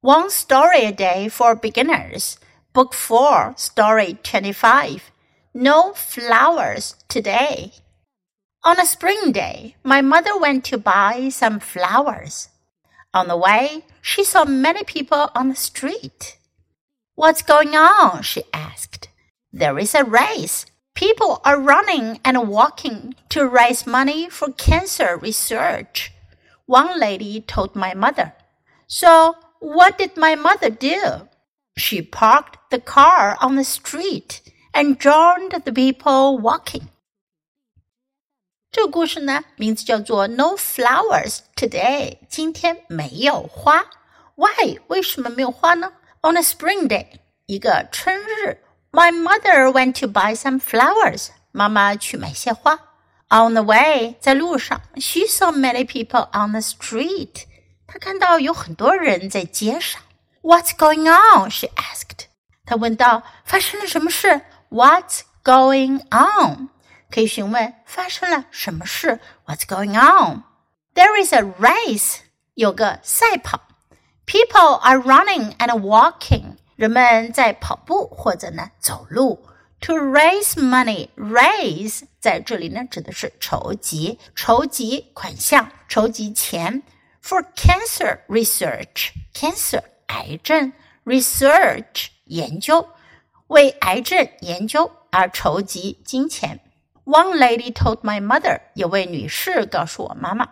One Story a Day for Beginners, Book 4, Story 25. No Flowers Today. On a spring day, my mother went to buy some flowers. On the way, she saw many people on the street. What's going on? she asked. There is a race. People are running and walking to raise money for cancer research. One lady told my mother. So, what did my mother do? She parked the car on the street and joined the people walking. 这个故事呢，名字叫做 "No flowers today"，今天没有花。Why？为什么没有花呢？On a spring day，一个春日，My mother went to buy some flowers。妈妈去买些花。On the way，在路上，She saw many people on the street。 他看到有很多人在街上。What's going on? She asked. 他问道：“发生了什么事？”What's going on? 可以询问发生了什么事？What's going on? There is a race. 有个赛跑。People are running and walking. 人们在跑步或者呢走路。To raise money, raise 在这里呢指的是筹集，筹集款项，筹集钱。for cancer research. Cancer 癌症 research 研究，为癌症研究而筹集金钱。One lady told my mother，有位女士告诉我妈妈。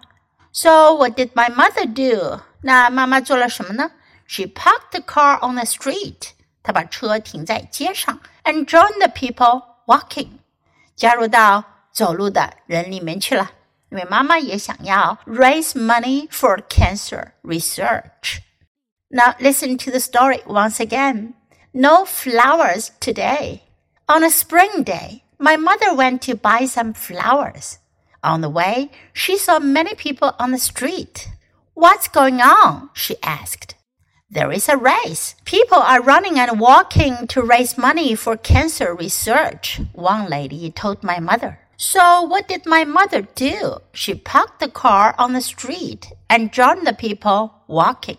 So what did my mother do？那妈妈做了什么呢？She parked the car on the street。她把车停在街上，and joined the people walking，加入到走路的人里面去了。 因为妈妈也想要 raise money for cancer research. Now listen to the story once again. No flowers today. On a spring day, my mother went to buy some flowers. On the way, she saw many people on the street. What's going on? she asked. There is a race. People are running and walking to raise money for cancer research, one lady told my mother. So what did my mother do? She parked the car on the street and joined the people walking.